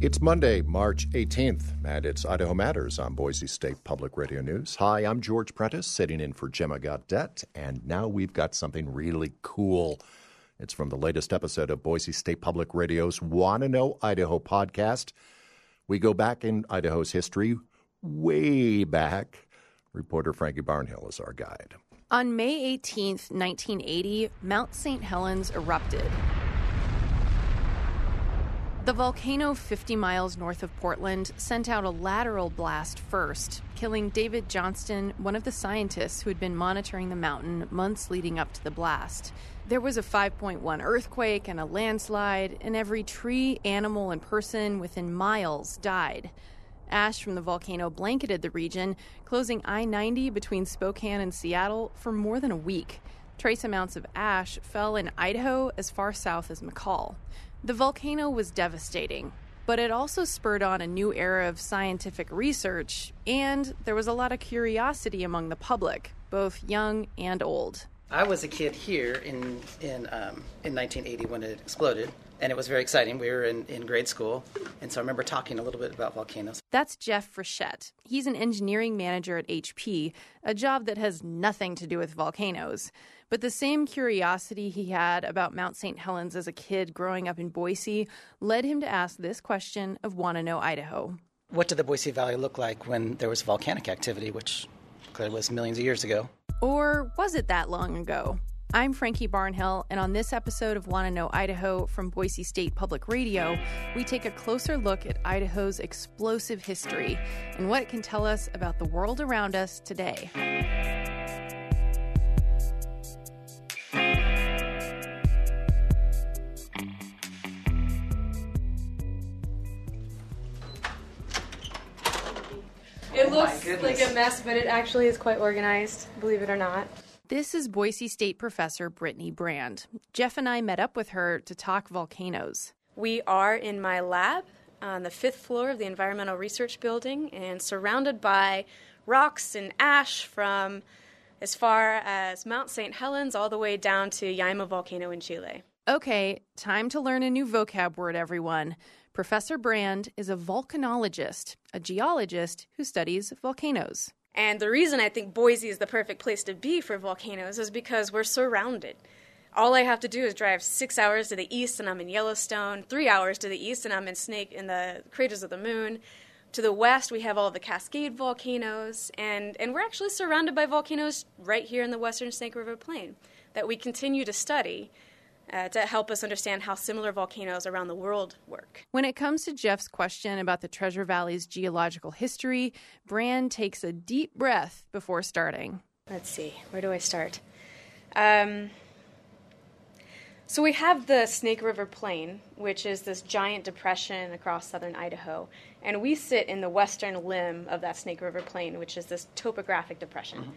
It's Monday, March 18th, and it's Idaho Matters on Boise State Public Radio News. Hi, I'm George Prentice, sitting in for Gemma Gaudette, and now we've got something really cool. It's from the latest episode of Boise State Public Radio's Wanna Know Idaho podcast. We go back in Idaho's history, way back. Reporter Frankie Barnhill is our guide. On May 18th, 1980, Mount St. Helens erupted. The volcano 50 miles north of Portland sent out a lateral blast first, killing David Johnston, one of the scientists who had been monitoring the mountain months leading up to the blast. There was a 5.1 earthquake and a landslide, and every tree, animal, and person within miles died. Ash from the volcano blanketed the region, closing I 90 between Spokane and Seattle for more than a week. Trace amounts of ash fell in Idaho as far south as McCall. The volcano was devastating, but it also spurred on a new era of scientific research, and there was a lot of curiosity among the public, both young and old. I was a kid here in in um, in 1980 when it exploded, and it was very exciting. We were in, in grade school, and so I remember talking a little bit about volcanoes. That's Jeff Frechette. He's an engineering manager at HP, a job that has nothing to do with volcanoes. But the same curiosity he had about Mount St. Helens as a kid growing up in Boise led him to ask this question of Wanna Know Idaho. What did the Boise Valley look like when there was volcanic activity, which clearly was millions of years ago? Or was it that long ago? I'm Frankie Barnhill, and on this episode of Wanna Know Idaho from Boise State Public Radio, we take a closer look at Idaho's explosive history and what it can tell us about the world around us today. It looks like a mess, but it actually is quite organized, believe it or not. This is Boise State professor Brittany Brand. Jeff and I met up with her to talk volcanoes. We are in my lab on the fifth floor of the Environmental Research Building and surrounded by rocks and ash from as far as Mount St. Helens all the way down to Llaima volcano in Chile. Okay, time to learn a new vocab word, everyone. Professor Brand is a volcanologist, a geologist who studies volcanoes. And the reason I think Boise is the perfect place to be for volcanoes is because we're surrounded. All I have to do is drive six hours to the east and I'm in Yellowstone, three hours to the east and I'm in Snake in the craters of the moon. To the west, we have all the Cascade volcanoes, and, and we're actually surrounded by volcanoes right here in the western Snake River Plain that we continue to study uh, to help us understand how similar volcanoes around the world work. When it comes to Jeff's question about the Treasure Valley's geological history, Brand takes a deep breath before starting. Let's see, where do I start? Um, so we have the Snake River Plain, which is this giant depression across southern Idaho, and we sit in the western limb of that Snake River Plain, which is this topographic depression. Mm-hmm.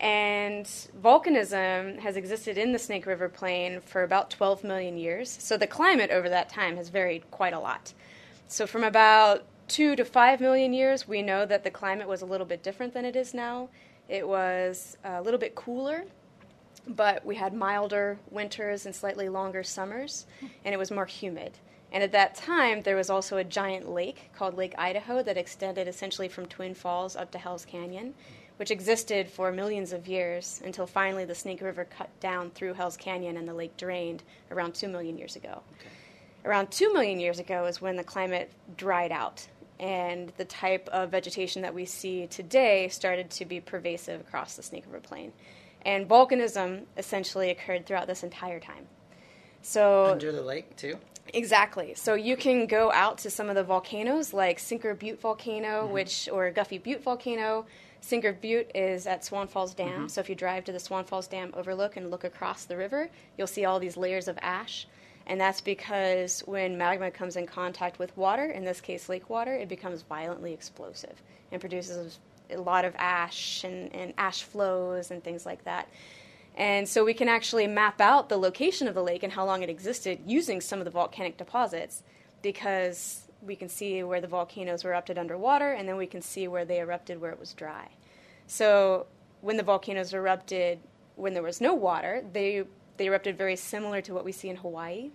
And volcanism has existed in the Snake River Plain for about 12 million years. So the climate over that time has varied quite a lot. So from about two to five million years, we know that the climate was a little bit different than it is now. It was a little bit cooler, but we had milder winters and slightly longer summers, and it was more humid. And at that time, there was also a giant lake called Lake Idaho that extended essentially from Twin Falls up to Hell's Canyon which existed for millions of years until finally the Snake River cut down through Hell's Canyon and the lake drained around 2 million years ago. Okay. Around 2 million years ago is when the climate dried out and the type of vegetation that we see today started to be pervasive across the Snake River Plain. And volcanism essentially occurred throughout this entire time. So under the lake too. Exactly. So you can go out to some of the volcanoes like Sinker Butte volcano, mm-hmm. which or Guffey Butte volcano, Sinker Butte is at Swan Falls Dam. Mm-hmm. So if you drive to the Swan Falls Dam overlook and look across the river, you'll see all these layers of ash. And that's because when magma comes in contact with water, in this case lake water, it becomes violently explosive and produces a lot of ash and, and ash flows and things like that. And so we can actually map out the location of the lake and how long it existed using some of the volcanic deposits because we can see where the volcanoes erupted underwater, and then we can see where they erupted where it was dry. So when the volcanoes erupted when there was no water, they they erupted very similar to what we see in Hawaii.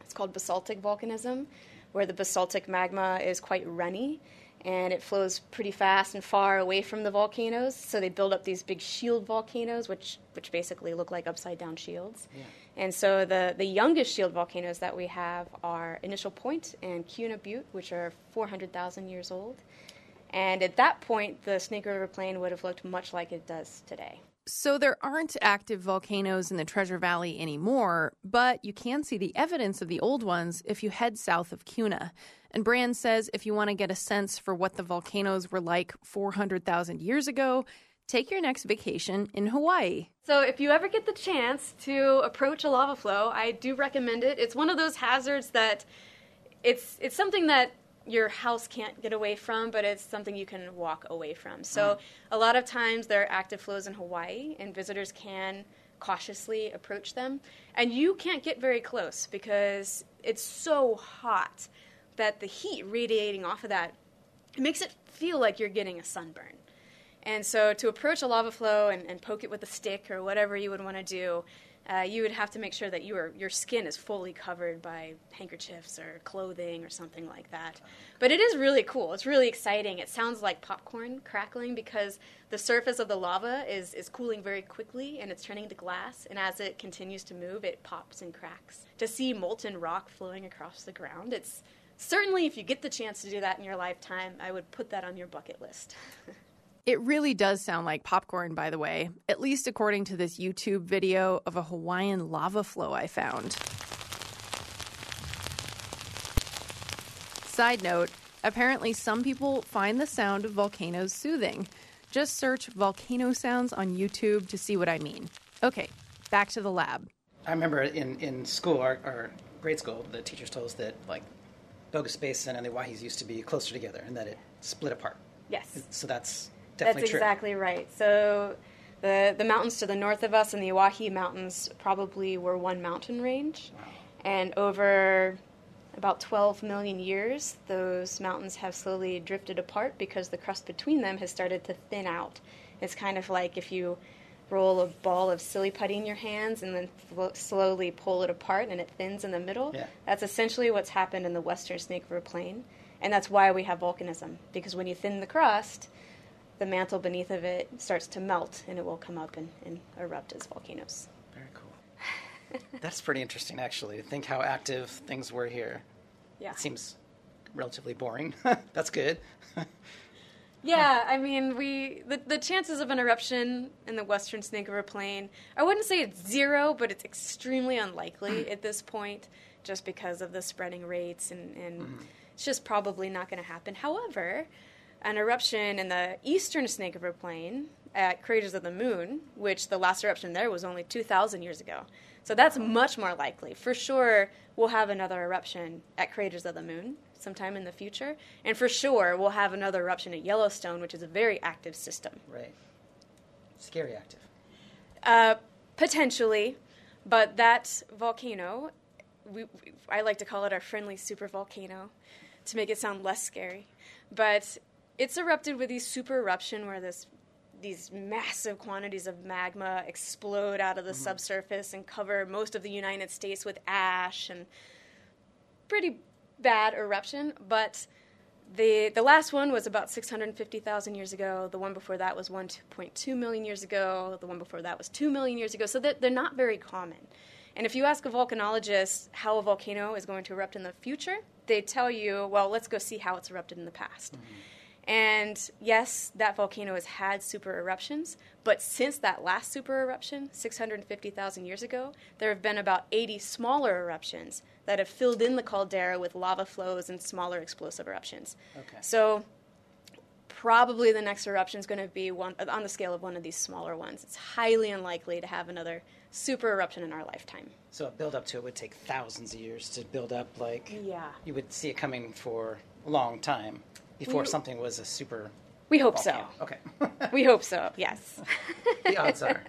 It's called basaltic volcanism. where the basaltic magma is quite runny and it flows pretty fast and far away from the volcanoes. So they build up these big shield volcanoes, which which basically look like upside down shields. Yeah. And so the the youngest shield volcanoes that we have are Initial Point and Kuna Butte, which are 400,000 years old. And at that point, the Snake River Plain would have looked much like it does today. So there aren't active volcanoes in the Treasure Valley anymore, but you can see the evidence of the old ones if you head south of Kuna. And Brand says if you want to get a sense for what the volcanoes were like 400,000 years ago, take your next vacation in Hawaii. So, if you ever get the chance to approach a lava flow, I do recommend it. It's one of those hazards that it's it's something that your house can't get away from, but it's something you can walk away from. So, mm. a lot of times there are active flows in Hawaii, and visitors can cautiously approach them. And you can't get very close because it's so hot that the heat radiating off of that it makes it feel like you're getting a sunburn. And so to approach a lava flow and, and poke it with a stick or whatever you would want to do, uh, you would have to make sure that your your skin is fully covered by handkerchiefs or clothing or something like that. But it is really cool. It's really exciting. It sounds like popcorn crackling because the surface of the lava is is cooling very quickly and it's turning to glass. And as it continues to move, it pops and cracks. To see molten rock flowing across the ground, it's certainly if you get the chance to do that in your lifetime, I would put that on your bucket list. It really does sound like popcorn, by the way, at least according to this YouTube video of a Hawaiian lava flow I found. Side note apparently, some people find the sound of volcanoes soothing. Just search volcano sounds on YouTube to see what I mean. Okay, back to the lab. I remember in, in school, our, our grade school, the teachers told us that, like, Bogus Basin and the Owyhees used to be closer together and that it split apart. Yes. So that's definitely That's true. exactly right. So the the mountains to the north of us and the Owyhee Mountains probably were one mountain range. Wow. And over about 12 million years, those mountains have slowly drifted apart because the crust between them has started to thin out. It's kind of like if you roll a ball of silly putty in your hands and then slowly pull it apart and it thins in the middle. Yeah. That's essentially what's happened in the western Snake River Plain. And that's why we have volcanism, because when you thin the crust, the mantle beneath of it starts to melt and it will come up and, and erupt as volcanoes. Very cool. That's pretty interesting, actually, to think how active things were here. Yeah. It seems relatively boring. That's good. yeah, I mean, we the, the chances of an eruption in the western Snake River Plain, I wouldn't say it's zero, but it's extremely unlikely at this point just because of the spreading rates and, and mm-hmm. it's just probably not going to happen. However, an eruption in the eastern Snake River Plain at Craters of the Moon, which the last eruption there was only 2,000 years ago. So that's much more likely. For sure, we'll have another eruption at Craters of the Moon sometime in the future. And for sure, we'll have another eruption at Yellowstone, which is a very active system. Right. Scary active. Uh, potentially. But that volcano, we, I like to call it our friendly super volcano to make it sound less scary. But it's erupted with these super eruption where this these massive quantities of magma explode out of the mm-hmm. subsurface and cover most of the United States with ash and pretty bad eruption. But the the last one was about 650,000 years ago. The one before that was 1.2 million years ago. The one before that was 2 million years ago. So they're, they're not very common. And if you ask a volcanologist how a volcano is going to erupt in the future, they tell you, well, let's go see how it's erupted in the past. Mm-hmm. And yes, that volcano has had super eruptions, but since that last super eruption, 650,000 years ago, there have been about 80 smaller eruptions that have filled in the caldera with lava flows and smaller explosive eruptions. Okay. So probably the next eruption is going to be one on the scale of one of these smaller ones. It's highly unlikely to have another super eruption in our lifetime. So a build up to it would take thousands of years to build up like yeah. You would see it coming for a long time before we, something was a super. We hope volcano. so. Okay. we hope so. Yes. the odds are.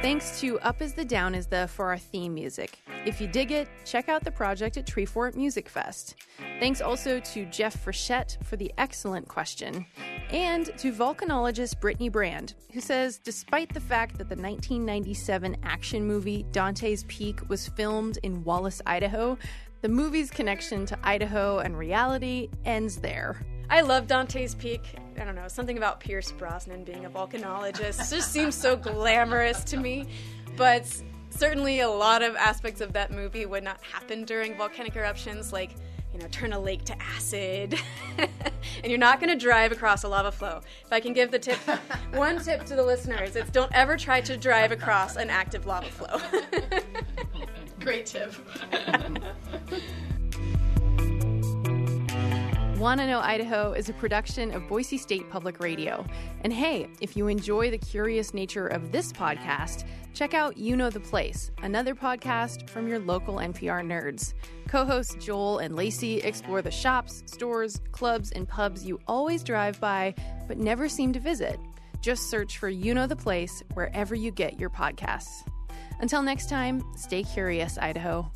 Thanks to Up Is the Down Is the for our theme music. If you dig it, check out the project at Treefort Music Fest. Thanks also to Jeff Frechette for the excellent question, and to volcanologist Brittany Brand, who says despite the fact that the 1997 action movie Dante's Peak was filmed in Wallace, Idaho, the movie's connection to Idaho and reality ends there. I love Dante's Peak. I don't know, something about Pierce Brosnan being a volcanologist just seems so glamorous to me. But certainly a lot of aspects of that movie would not happen during volcanic eruptions, like, you know, turn a lake to acid. and you're not going to drive across a lava flow. If I can give the tip, one tip to the listeners, it's don't ever try to drive across an active lava flow. Great tip. Want to Know Idaho is a production of Boise State Public Radio. And hey, if you enjoy the curious nature of this podcast, check out You Know the Place, another podcast from your local NPR nerds. Co hosts Joel and Lacey explore the shops, stores, clubs, and pubs you always drive by but never seem to visit. Just search for You Know the Place wherever you get your podcasts. Until next time, stay curious, Idaho.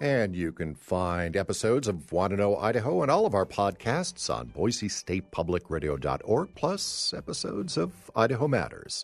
And you can find episodes of Want to Know Idaho and all of our podcasts on BoiseStatePublicRadio.org, plus episodes of Idaho Matters.